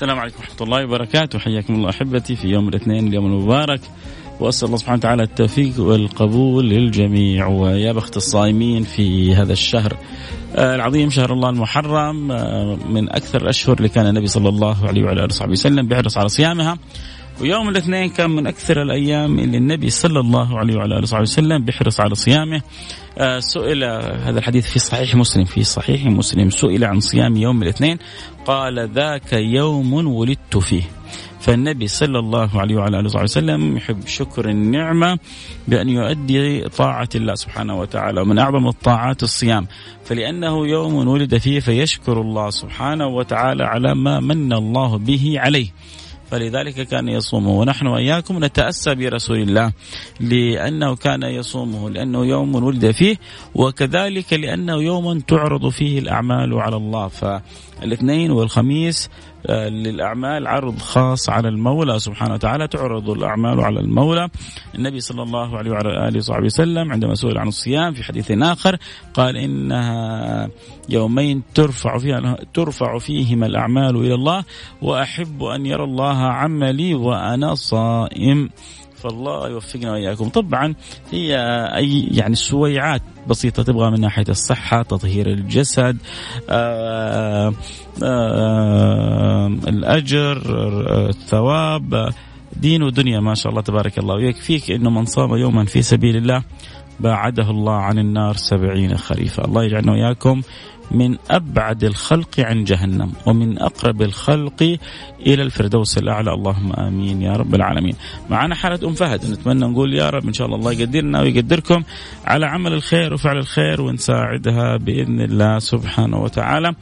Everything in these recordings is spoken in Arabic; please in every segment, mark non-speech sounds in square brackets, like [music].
السلام عليكم ورحمة الله وبركاته. حياكم الله أحبتي في يوم الاثنين اليوم المبارك. وأسأل الله سبحانه وتعالى التوفيق والقبول للجميع. ويا بخت الصائمين في هذا الشهر آه، العظيم شهر الله المحرم آه، من أكثر الأشهر اللي كان النبي صلى الله عليه وعلى آله وصحبه وسلم بيحرص على صيامها. ويوم الاثنين كان من أكثر الأيام اللي النبي صلى الله عليه وعلى آله وصحبه وسلم بيحرص على صيامه. آه سئل هذا الحديث في صحيح مسلم في صحيح مسلم سئل عن صيام يوم الاثنين قال ذاك يوم ولدت فيه. فالنبي صلى الله عليه وعلى آله وصحبه وسلم يحب شكر النعمة بأن يؤدي طاعة الله سبحانه وتعالى ومن أعظم الطاعات الصيام فلأنه يوم ولد فيه فيشكر الله سبحانه وتعالى على ما من الله به عليه. فلذلك كان يصومه. ونحن وإياكم نتأسى برسول الله لأنه كان يصومه لأنه يوم ولد فيه وكذلك لأنه يوم تعرض فيه الأعمال على الله. فالاثنين والخميس آه، للأعمال عرض خاص على المولى سبحانه وتعالى تعرض الأعمال على المولى. النبي صلى الله عليه وعلى آله وصحبه وسلم عندما سئل عن الصيام في حديث آخر قال إنها يومين ترفع فيها ترفع فيهما الأعمال إلى الله وأحب أن يرى الله عملي وأنا صائم. فالله يوفقنا وإياكم. طبعا هي أي يعني سويعات بسيطة تبغى من ناحية الصحة تطهير الجسد آآ آه، آآ آه، الأجر الثواب دين ودنيا ما شاء الله تبارك الله. ويكفيك إنه من صام يوما في سبيل الله باعده الله عن النار سبعين خريفا. الله يجعلنا وإياكم من أبعد الخلق عن جهنم ومن أقرب الخلق إلى الفردوس الأعلى. اللهم آمين يا رب العالمين. معنا حالة أم فهد. نتمنى نقول يا رب إن شاء الله الله يقدرنا ويقدركم على عمل الخير وفعل الخير ونساعدها بإذن الله سبحانه وتعالى.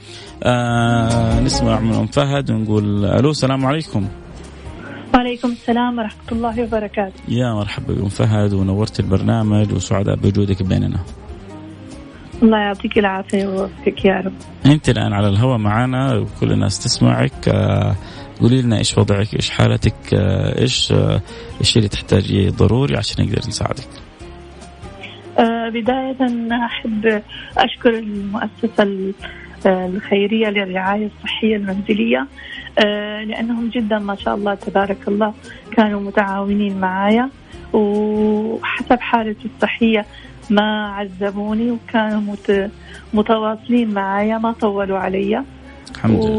آه نسمع من أم فهد ونقول ألو السلام عليكم. وعليكم السلام ورحمة الله وبركاته. يا مرحبا بأم فهد ونورت البرنامج وسعداء بوجودك بيننا. الله يعطيك العافية ويوفقك يا رب. أنت الآن على الهواء معنا وكل الناس تسمعك. آه، قولي لنا إيش وضعك إيش حالتك آه، إيش آه، إيش اللي تحتاجيه ضروري عشان نقدر نساعدك؟ بداية أحب أشكر المؤسسة الخيرية للرعاية الصحية المنزلية لأنهم جدا ما شاء الله تبارك الله كانوا متعاونين معايا وحسب حالتي الصحية ما عذبوني وكانوا متواصلين معايا ما طولوا علي. الحمد لله.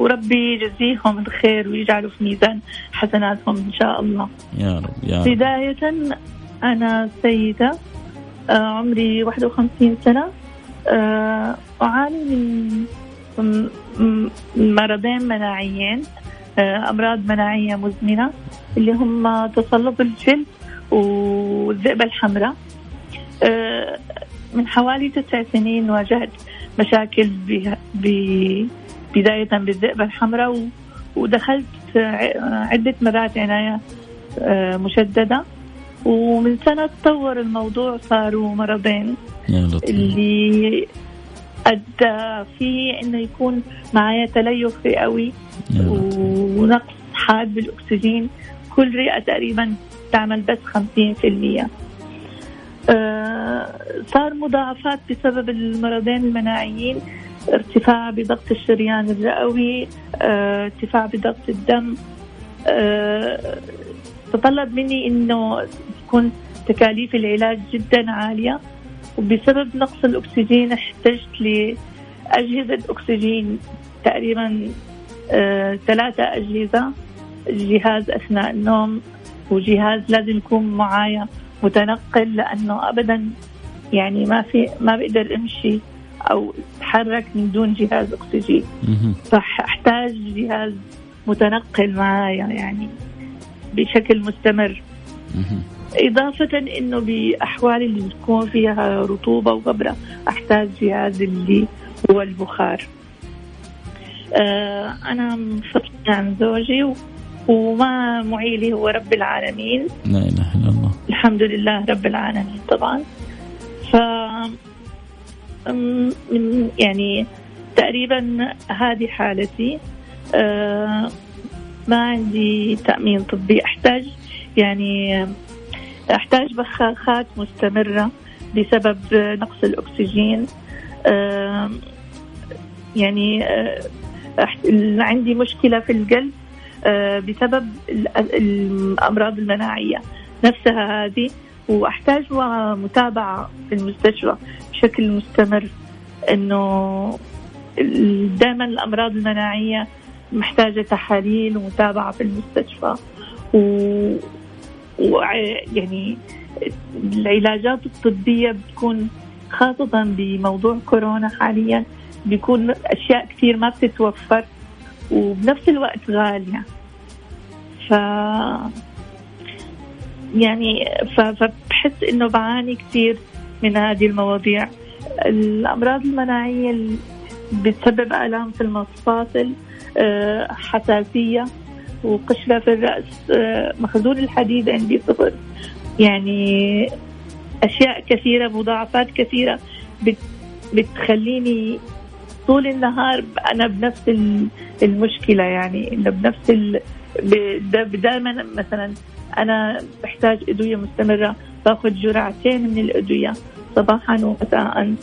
وربي يجزيهم الخير ويجعله في ميزان حسناتهم إن شاء الله. يا رب يا رب. بداية أنا سيدة آه، عمري 51 سنة. آه، أعاني من مرضين مناعيين آه، أمراض مناعية مزمنة اللي هم تصلب الجلد والذئبة الحمراء. من حوالي تسع سنين واجهت مشاكل بداية بالذئبة الحمراء ودخلت عدة مرات عناية آه، مشددة. ومن سنة تطور الموضوع صاروا مرضين اللي أدى فيه إنه يكون معايا تليف رئوي ونقص حاد بالأكسجين. كل رئة تقريبا تعمل بس 50% آه، صار مضاعفات بسبب المرضين المناعيين ارتفاع بضغط الشريان الرئوي آه، ارتفاع بضغط الدم. آه، تطلب مني إنه تكون تكاليف العلاج جدا عالية. وبسبب نقص الأكسجين احتجت لأجهزة أكسجين تقريبا ثلاثة أجهزة جهاز أثناء النوم وجهاز لازم يكون معايا. متنقل لأنه ابدا يعني ما في ما بقدر امشي أو اتحرك من دون جهاز أكسجين. فاحتاج جهاز متنقل معايا يعني بشكل مستمر. إضافة إنه بأحوال اللي بتكون فيها رطوبة وغبرة أحتاج جهاز اللي هو البخار. آه أنا منفصلة عن زوجي وما معيلي هو رب العالمين. لا إله إلا الله. الحمد لله رب العالمين طبعا. ف من يعني تقريبا هذه حالتي آه، ما عندي تأمين طبي. أحتاج يعني أحتاج بخاخات مستمرة بسبب نقص الأكسجين. آه، يعني آه، عندي مشكلة في القلب بسبب الأمراض المناعية. نفسها هذه واحتاج متابعة في المستشفى بشكل مستمر إنه دائما الأمراض المناعية محتاجة تحاليل ومتابعة في المستشفى. و, و... يعني العلاجات الطبية بتكون خاصه بموضوع كورونا حاليا بيكون أشياء كثير ما بتتوفر وبنفس الوقت غالية. ف يعني فبحس إنه بعاني كثير من هذه المواضيع. الأمراض المناعية اللي بتسبب آلام في المفاصل آه، حساسية وقشرة في الرأس آه، مخزون الحديد عندي صفر. يعني أشياء كثيرة مضاعفات كثيرة بتخليني طول النهار أنا بنفس المشكلة يعني إنه بنفس دائما مثلا أنا بحتاج أدوية مستمرة. باخذ جرعتين من الأدوية. صباحا ومساء.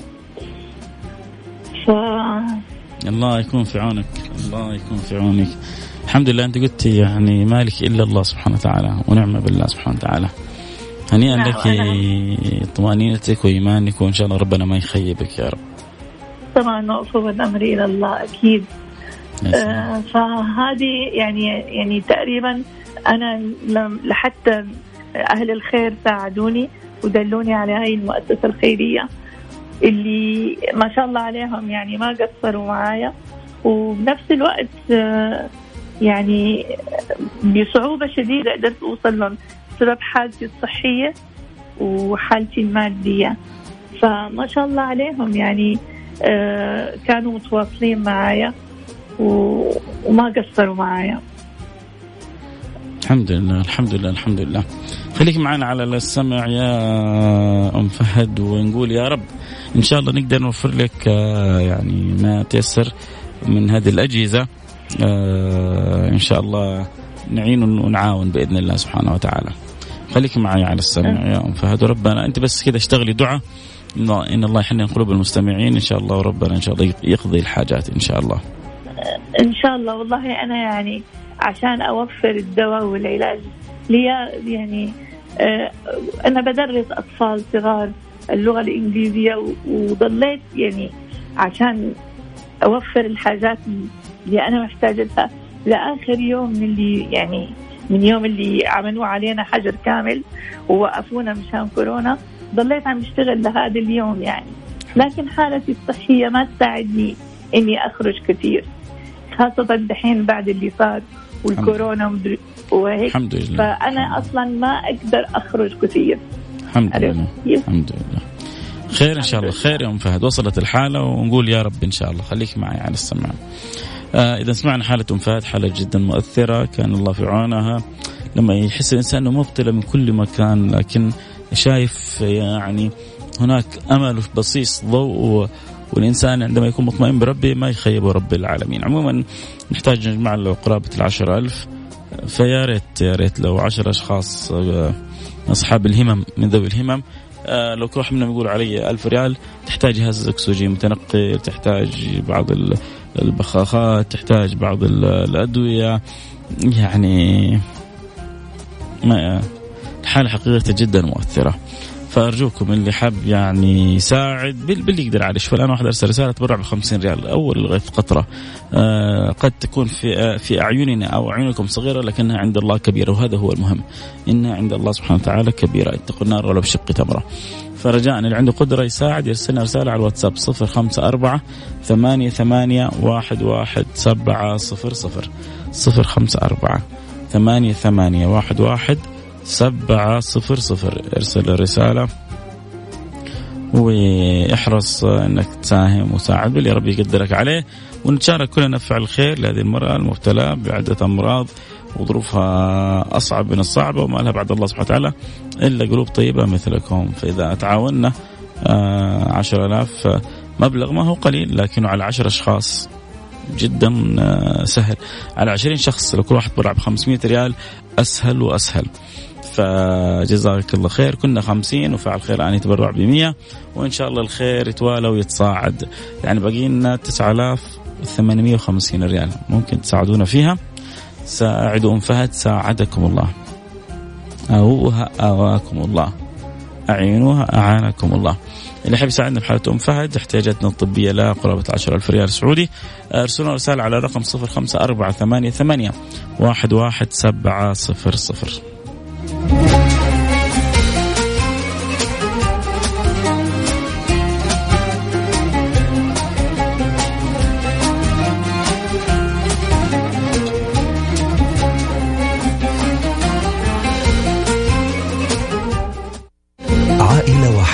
ف الله يكون في عونك. الله يكون في عونك. الحمد لله أنت قلت يعني مالك إلا الله سبحانه وتعالى ونعمه بالله سبحانه وتعالى. هنيئا نعم لك طمأنينتك وإيمانك وإن شاء الله ربنا ما يخيبك يا رب. طبعا وافوض امري إلى الله أكيد. آه فهذه يعني يعني تقريبا أنا لحتى أهل الخير ساعدوني ودلوني على هاي المؤسسة الخيرية اللي ما شاء الله عليهم يعني ما قصروا معايا. وبنفس الوقت يعني بصعوبة شديدة قدرت أوصل لهم بسبب حالتي الصحية وحالتي المادية. فما شاء الله عليهم يعني كانوا متواصلين معايا وما قصروا معايا. الحمد لله الحمد لله الحمد لله. خليك معنا على السمع يا أم فهد ونقول يا رب إن شاء الله نقدر نوفر لك آه، يعني ما تيسر من هذه الأجهزة آه، إن شاء الله نعين ونعاون بإذن الله سبحانه وتعالى. خليك معي على السمع يا أم فهد. وربنا أنت بس كذا اشتغلي دعاء إن الله يحنن قلوب المستمعين إن شاء الله وربنا إن شاء الله يقضي الحاجات إن شاء الله. إن شاء الله والله أنا يعني عشان أوفر الدواء والعلاج. لي يعني آه، أنا بدرس أطفال صغار اللغة الإنجليزية وضليت يعني عشان أوفر الحاجات اللي أنا محتاجتها. لآخر يوم من اللي يعني من يوم اللي عملوا علينا حجر كامل ووقفونا مشان كورونا ضليت عم بشتغل لهذا اليوم يعني. لكن حالتي الصحية ما تساعدني إني أخرج كثير خاصة دحين بعد اللي صار. والكورونا ومدري وهيك. الحمد لله. فأنا أصلا ما أقدر أخرج كثير. الحمد لله. الحمد لله. خير إن شاء الله. خير يا أم فهد. وصلت الحالة ونقول يا رب إن شاء الله. خليك معي على السمع آه إذا سمعنا حالة أم فهد حالة جدا مؤثرة. كان الله في عونها. لما يحس الإنسان إنه مبتلى من كل مكان لكن شايف يعني هناك أمل بصيص ضوء والإنسان عندما يكون مطمئن بربه ما يخيبه رب العالمين. عموما نحتاج نجمع له قرابة العشرة ألف. فيا ريت يا ريت لو عشر أشخاص آه، أصحاب الهمم من ذوي الهمم آه، لو كل واحد منهم يقول علي ألف ريال تحتاج جهاز أكسجين متنقل تحتاج بعض البخاخات تحتاج بعض الأدوية. يعني ما الحالة حقيقة جدا مؤثرة. فأرجوكم اللي حاب يعني يساعد باللي يقدر عليه. شوف الآن واحد أرسل رسالة تبرع ب 50 ريال. أول لغايه قطرة. آه قد تكون في آه في أعيننا أو اعينكم صغيرة لكنها عند الله كبيرة وهذا هو المهم. إنها عند الله سبحانه وتعالى كبيرة. اتقوا النار ولو بشق تمرة. فرجاء اللي عنده قدرة يساعد يرسلنا رسالة على الواتساب صفر خمسة أربعة ثمانية ثمانية واحد واحد صفر صفر. صفر خمسة أربعة ثمانية ثمانية واحد واحد سبعة صفر صفر. ارسل رسالة. واحرص انك تساهم وساعد باللي ربي يقدرك عليه. ونتشارك كلنا فعل الخير لهذه المرأة المبتلى بعدة أمراض وظروفها أصعب من الصعبة وما لها بعد الله سبحانه وتعالى إلا قلوب طيبة مثلكم. فإذا تعاوننا آه، عشر ألاف مبلغ ما هو قليل لكنه على عشر أشخاص جدا آه، سهل. على عشرين شخص لو كل واحد برع ب 500 ريال أسهل وأسهل. فجزاك الله خير. كنا خمسين وفعل خير الآن يتبرع بمية وإن شاء الله الخير يتوالى ويتصاعد. يعني باقي لنا 9850 ريال. ممكن تساعدونا فيها. ساعدوا أم فهد. ساعدكم الله. أوها أواكم الله. أعينوها أعانكم الله. اللي يحب يساعدنا في حالة أم فهد احتياجاتنا الطبية لها قرابة 10000 ريال سعودي. ارسلوا رسالة على رقم 05488 11700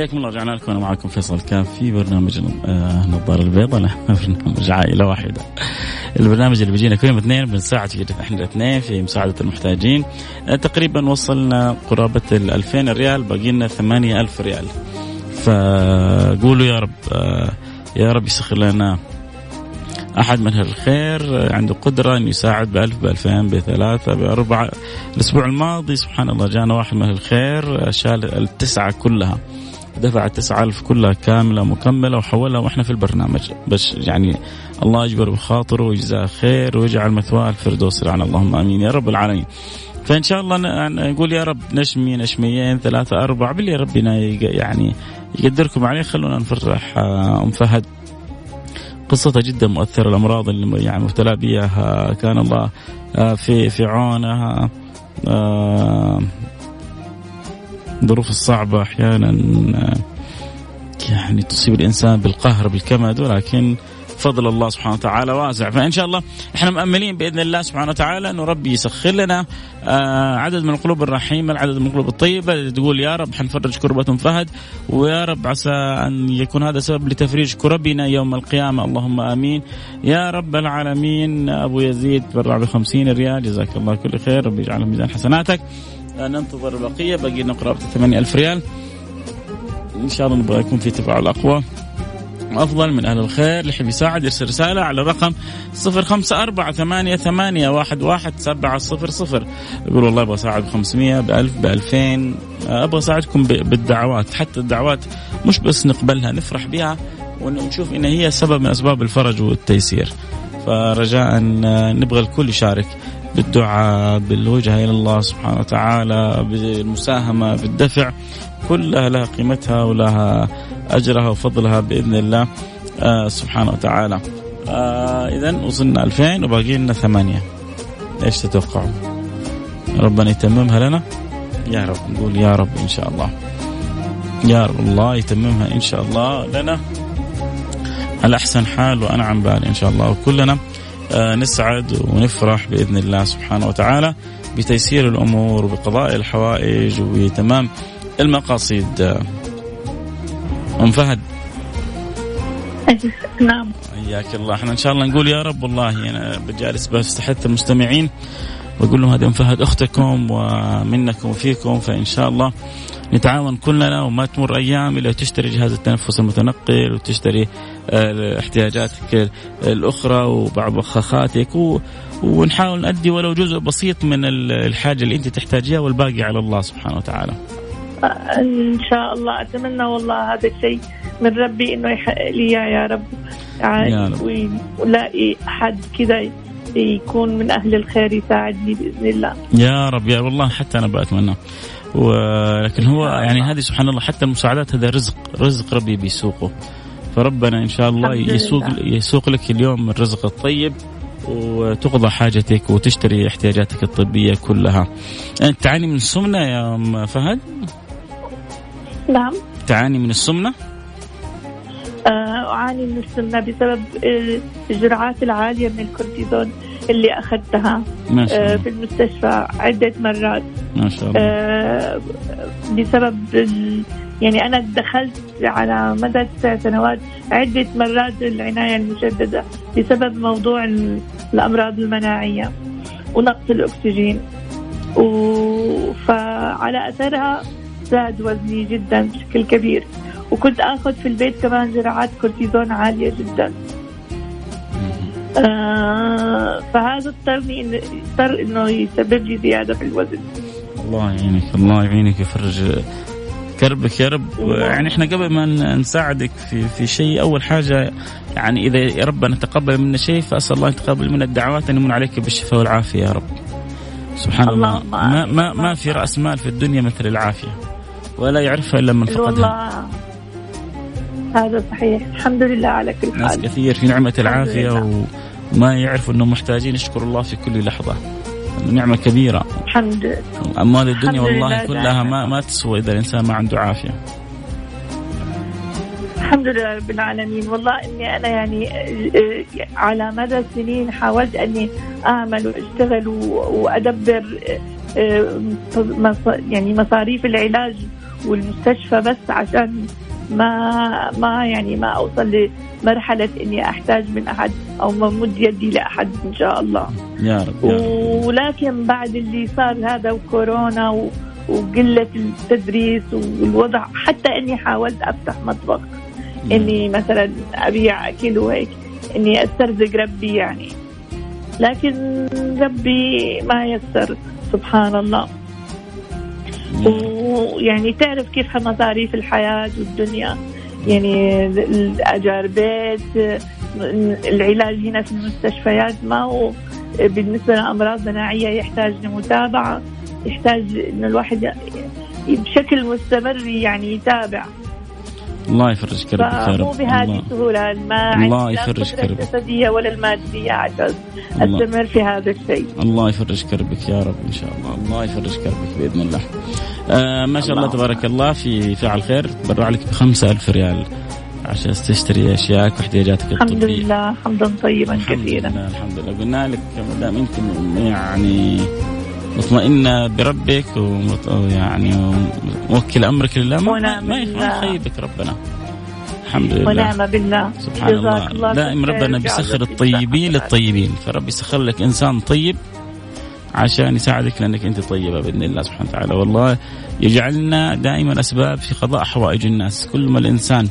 حياكم الله رجعنا لكم. أنا معكم فيصل كاف في برنامج النظاره البيضاء [laughs] برنامج عائلة واحدة. البرنامج اللي بيجينا كل يوم اثنين بنساعد في إحنا الاثنين في مساعدة المحتاجين. آه، تقريبا وصلنا قرابة ال 2000 ريال باقي لنا 8000 ريال. فقولوا يا رب آه، يا رب يسخر لنا أحد من الخير عنده قدرة إنه يساعد ب 1000 ب 2000 بثلاثة بأربعة. الأسبوع الماضي سبحان الله جانا واحد من الخير شال التسعة كلها. دفع 9000 كلها كاملة مكملة وحولها وإحنا في البرنامج. بس يعني الله يجبر بخاطره ويجزاه خير ويجعل مثواه الفردوس الأعلى اللهم آمين. يا رب العالمين. فإن شاء الله نقول يا رب نشمي نشميين ثلاثة أربعة باللي ربنا يعني يقدركم عليه. خلونا نفرح آه، أم فهد. قصتها جدا مؤثرة. الأمراض اللي يعني مبتلى بها كان الله آه، في في عونها آه، الظروف الصعبة أحيانا يعني تصيب الإنسان بالقهر بالكمد ولكن فضل الله سبحانه وتعالى واسع. فإن شاء الله إحنا مؤملين بإذن الله سبحانه وتعالى إنه ربي يسخر لنا آه عدد من القلوب الرحيمة العدد من القلوب الطيبة اللي تقول يا رب حنفرج كربة فهد ويا رب عسى أن يكون هذا سبب لتفريج كربنا يوم القيامة. اللهم آمين. يا رب العالمين أبو يزيد تبرع ب 50 ريال جزاك الله كل خير. ربي يجعله ميزان حسناتك. ننتظر البقية. باقي لنا قرابه 8000 ريال. إن شاء الله نبغى يكون في تفاعل اقوى أفضل من أهل الخير. اللي يحب يساعد يرسل رسالة على الرقم صفر خمسة أربعة ثمانية, ثمانية واحد, واحد سبعة صفر صفر. يقول والله أبغى أساعد بخمسمية بألف بألفين. أبغى أساعدكم بالدعوات. حتى الدعوات مش بس نقبلها نفرح بها ونشوف إن هي سبب من أسباب الفرج والتيسير. فرجاء نبغى الكل يشارك. بالدعاء بالوجهة إلى الله سبحانه وتعالى بالمساهمة بالدفع كلها لها قيمتها ولها أجرها وفضلها بإذن الله آه سبحانه وتعالى. آه إذا وصلنا 2000 وباقي لنا ثمانية. إيش تتوقعوا ربنا يتممها لنا؟ يا رب نقول يا رب إن شاء الله. يا رب الله يتممها إن شاء الله لنا. على أحسن حال وأنعم بال إن شاء الله وكلنا نسعد ونفرح بإذن الله سبحانه وتعالى بتيسير الأمور وبقضاء الحوائج وبتمام المقاصد. آه، أم فهد. نعم. حياك الله. إحنا إن شاء الله نقول يا رب والله أنا بجالس بستحث المستمعين. وأقول لهم هذه ام فهد أختكم ومنكم وفيكم فإن شاء الله نتعاون كلنا وما تمر أيام إلا تشتري جهاز التنفس المتنقل وتشتري آه، احتياجاتك الأخرى وبعض بخاخاتك ونحاول نؤدي ولو جزء بسيط من الحاجة اللي أنت تحتاجيها والباقي على الله سبحانه وتعالى. إن شاء الله. أتمنى والله هذا الشيء من ربي إنه يحقق لي يا رب. يعني ولاقي حد كذا يكون من أهل الخير يساعدني بإذن الله يا رب يا والله حتى أنا بأتمنى ولكن هو يعني هذه سبحان الله حتى المساعدات هذا رزق رزق ربي بيسوقه فربنا إن شاء الله يسوق يسوق لك اليوم الرزق الطيب وتقضى حاجتك وتشتري احتياجاتك الطبية كلها. أنت تعاني من السمنة يا أم فهد؟ نعم. تعاني من السمنة؟ آه، أعاني من السمنة بسبب الجرعات العالية من الكورتيزون اللي أخذتها ما شاء الله. في المستشفى عدة مرات. ما شاء الله. آه، بسبب يعني أنا دخلت على مدى تسع سنوات عدة مرات العناية المشددة بسبب موضوع الأمراض المناعية ونقص الأكسجين. فعلى أثرها زاد وزني جدا بشكل كبير. وكنت آخذ في البيت كمان جرعات كورتيزون عالية جدا. آه فهذا اضطرني اضطر إنه يسبب لي زيادة في الوزن. الله يعينك الله يعينك يفرج كربك يا رب. يعني إحنا قبل ما نساعدك في في شيء أول حاجة يعني إذا يا ربنا تقبل منا شيء فأسأل الله يتقبل منا الدعوات أن يمن عليك بالشفاء والعافية يا رب. سبحان الله, الله ما ما ما في رأس مال في الدنيا مثل العافية. ولا يعرفها إلا من فقدها. هذا صحيح. الحمد لله على كل حال. ناس كثير في نعمة العافية وما يعرفوا أنهم محتاجين يشكروا الله في كل لحظة. نعمة كبيرة. الحمد لله. أموال الدنيا والله كلها ما ما تسوى إذا الإنسان ما عنده عافية. الحمد لله رب العالمين. والله إني أنا يعني على مدى سنين حاولت أني أعمل وأشتغل وأدبر آه، يعني مصاريف العلاج والمستشفى بس عشان ما ما يعني ما أوصل لمرحلة إني أحتاج من أحد أو ممد يدي لأحد إن شاء الله. يا رب, يا رب. ولكن بعد اللي صار هذا وكورونا و... وقلة التدريس والوضع حتى إني حاولت أفتح مطبخ. إني مثلا أبيع أكل وهيك إني أسترزق ربي يعني. لكن ربي ما يسر سبحان الله. ويعني تعرف كيف مصاريف الحياة والدنيا. يعني الأجار بيت العلاج هنا في المستشفيات ما هو بالنسبة لأمراض مناعية يحتاج لمتابعة يحتاج إن الواحد بشكل مستمر يعني يتابع. الله يفرج كربك يا رب. مو بهذه السهولة ما الله يفرج كربك الجسدية ولا المادية عشان أستمر في هذا الشيء. الله يفرج كربك يا رب إن شاء الله. الله يفرج كربك بإذن الله. آه ما شاء الله, الله. تبارك الله في فعل خير برع لك ب ألف ريال عشان تشتري اشيائك واحتياجاتك الطبية. الحمد لله حمدا طيبا كثيرا. الحمد لله الحمد لله. قلنا لك ما دام أنت يعني مطمئنة بربك ويعني موكل أمرك لله ما, ما يخيبك ربنا. الحمد لله. ونعم بالله. سبحان الله, الله دائما ربنا بيسخر الطيبين للطيبين. فرب يسخر لك إنسان طيب عشان يساعدك لأنك أنت طيبة بإذن الله سبحانه وتعالى. والله يجعلنا دائما أسباب في قضاء حوائج الناس. كل ما الإنسان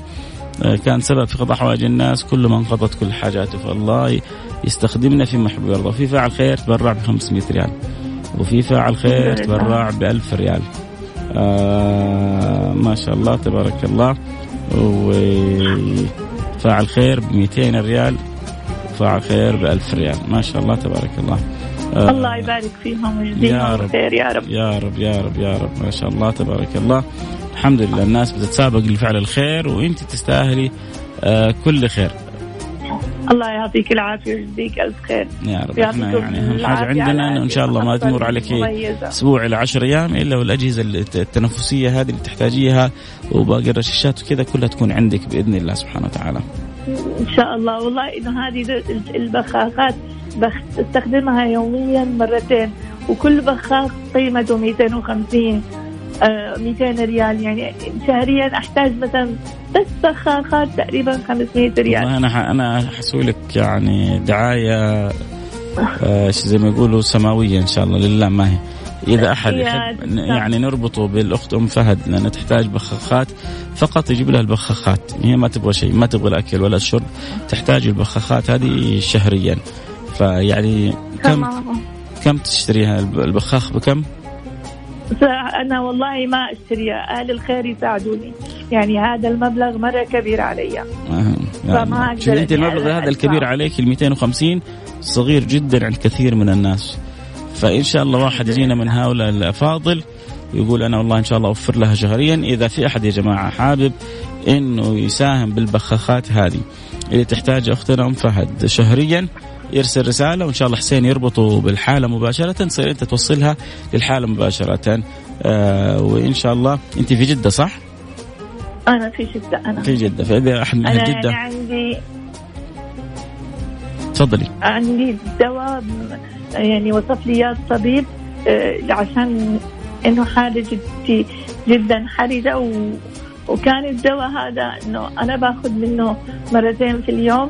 آه، كان سبب في قضاء حوائج الناس كل ما انقضت كل حاجاته. فالله يستخدمنا في محب يرضى في فاعل خير تبرع ب 500 ريال. وفي فاعل خير تبرع ب 1000 ريال. آه ما شاء الله تبارك الله. وفاعل خير ب 200 ريال. فاعل خير ب 1000 ريال. ما شاء الله تبارك الله. آه. الله يبارك فيهم ويجزيهم خير يا رب. يا رب يا رب يا رب. ما شاء الله تبارك الله. الحمد لله الناس بتتسابق لفعل الخير وانت تستاهلي آه كل خير. الله يعطيك العافية ويجزيك ألف خير. يا رب إحنا يعني أهم حاجة عندنا إن شاء الله ما تمر عليك أسبوع إلى 10 أيام إلا والأجهزة التنفسيه هذه اللي تحتاجيها وباقي الرشاشات وكذا كلها تكون عندك بإذن الله سبحانه وتعالى. إن شاء الله. والله إنه هذه البخاخات بستخدمها يوميا مرتين وكل بخاخ قيمته 250 200 ريال. يعني شهريا أحتاج مثلا بس بخاخات تقريبا 500 ريال. أنا أنا حسوي لك يعني دعاية آه زي ما يقولوا سماوية إن شاء الله. لله ما هي. إذا أحد يحب يعني نربطه بالأخت أم فهد لانها تحتاج بخاخات فقط يجيب لها البخاخات. هي ما تبغى شيء ما تبغى الأكل ولا الشرب تحتاج البخاخات هذه شهريا. فيعني كم كم تشتريها؟ البخاخ بكم؟ أنا والله ما أشتريها. أهل الخير يساعدوني. يعني هذا المبلغ مرة كبير علي. آه. فما شوف أنت المبلغ هذا الكبير عليك ال 250 صغير جدا عند كثير من الناس. فإن شاء الله واحد يجينا من هؤلاء الأفاضل يقول أنا والله إن شاء الله أوفر لها شهريا. إذا في أحد يا جماعة حابب إنه يساهم بالبخاخات هذه اللي تحتاج أختنا أم فهد شهريا يرسل رسالة وإن شاء الله حسين يربطه بالحالة مباشرة. تصير أنت توصلها للحالة مباشرة. آه وإن شاء الله. أنت في جدة صح؟ أنا في جدة أنا. في جدة. فإذا احد من أهل أنا جدة. عندي تفضلي. عندي دواء يعني وصف لي إياه الطبيب آه، عشان إنه حالة جدي جدا حرجة و وكان الدواء هذا إنه أنا باخذ منه مرتين في اليوم.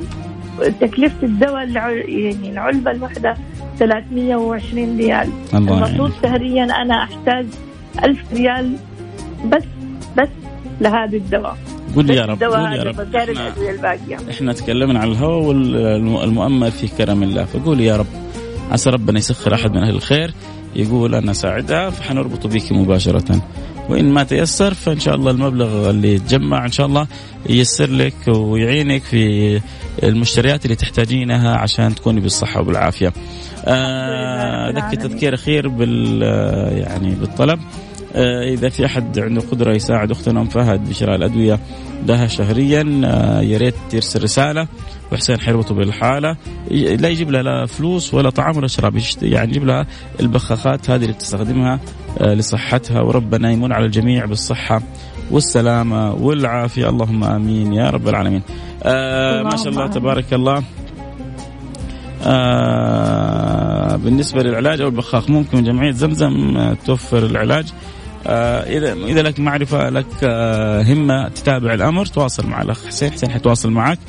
تكلفة الدواء يعني العلبة الواحدة 320 ريال. المفروض. شهريا أنا أحتاج 1000 ريال بس بس لهذا الدواء. قول يا رب قول يا رب. إحنا, إحنا تكلمنا عن الهوى والمؤمل في كرم الله. فقول يا رب عسى ربنا يسخر أحد من أهل الخير يقول أنا ساعدها فحنربط بك مباشرة. وإن ما تيسر فإن شاء الله المبلغ اللي يتجمع إن شاء الله ييسر لك ويعينك في المشتريات اللي تحتاجينها عشان تكوني بالصحة وبالعافية. آه ذكي العالمين. تذكير اخير بال يعني بالطلب آه، إذا في أحد عنده قدرة يساعد أختنا أم فهد بشراء الأدوية لها شهريا آه، يا ريت يرسل رسالة وحسين حيربطه بالحالة. لا يجيب لها لا فلوس ولا طعام ولا شراب. يعني يجيب لها البخاخات هذه اللي بتستخدمها آه، لصحتها. وربنا يمن على الجميع بالصحة والسلامة والعافية. اللهم آمين يا رب العالمين. آه ما شاء الله تبارك الله. آه بالنسبة للعلاج أو البخاخ ممكن جمعية زمزم آه، توفر العلاج. اذا إذا لك معرفة لك آه همة تتابع الأمر تواصل مع الأخ حسين حسين حيتواصل معك.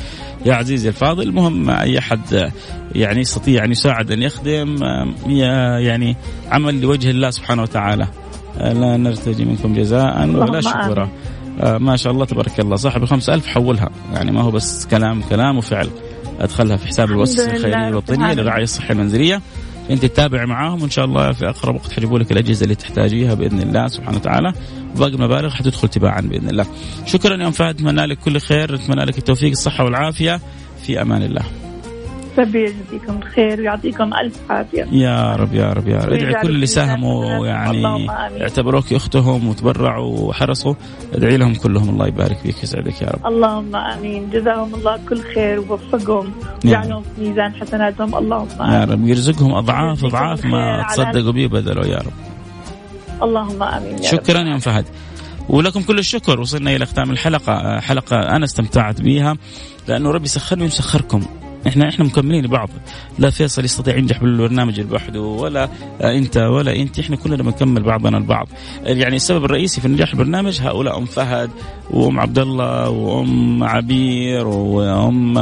يا عزيزي الفاضل المهم أي أحد آه، يعني يستطيع أن يساعد أن يخدم آه، يعني عمل لوجه الله سبحانه وتعالى. آه، لا نرتجي منكم جزاء ولا شكورا. آه ما شاء الله تبارك الله. صاحب الخمسة ألف حولها. يعني ما هو بس كلام كلام وفعل. أدخلها في حساب المؤسسة لله. الخيرية الوطنية. للرعاية الصحية المنزلية. انت تتابع معاهم وإن شاء الله في أقرب وقت حيجيبوا لك الأجهزة اللي تحتاجيها بإذن الله سبحانه وتعالى وباقي المبالغ حتدخل تباعا بإذن الله. شكرا يا أم فهد اتمنى لك كل خير اتمنى لك التوفيق الصحة والعافية في أمان الله. ربي يجزيكم الخير ويعطيكم ألف عافية. يا رب يا رب يا رب. ادعي كل اللي ساهموا يعني. اعتبروك أختهم وتبرعوا وحرصوا. ادعي لهم كلهم الله يبارك فيك يسعدك يا رب. اللهم آمين. جزاهم الله كل خير ووفقهم وجعلهم في ميزان حسناتهم. اللهم يا امين رب يرزقهم أضعاف أضعاف ما تصدقوا به بدلوا يا رب. اللهم آمين يا. شكرا يا أم فهد. ولكم كل الشكر. وصلنا إلى ختام الحلقة. حلقة أنا استمتعت بها لأنه ربي سخرني ويسخركم إحنا إحنا مكملين لبعض لا فيصل يستطيع ينجح بالبرنامج لوحده ولا أنت ولا أنت. إحنا كلنا بنكمل بعضنا البعض. يعني السبب الرئيسي في نجاح البرنامج هؤلاء أم فهد وأم عبد الله وأم عبير وأم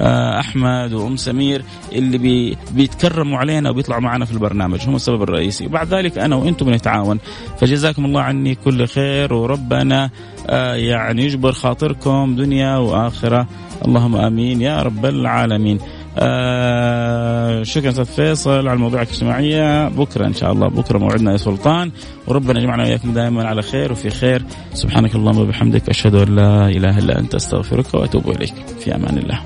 آه، أحمد وأم سمير اللي بي بيتكرموا علينا وبيطلعوا معنا في البرنامج. هم السبب الرئيسي. وبعد ذلك أنا وأنتم بنتعاون. فجزاكم الله عني كل خير وربنا آه، يعني يجبر خاطركم دنيا وآخرة. اللهم آمين. يا رب العالمين. آه شكرا أستاذ فيصل على الموضوع الاجتماعيه بكرة إن شاء الله بكرة موعدنا يا سلطان. وربنا يجمعنا وإياكم دائما على خير وفي خير. سبحانك اللهم وبحمدك أشهد أن لا إله إلا أنت أستغفرك وأتوب إليك. في أمان الله.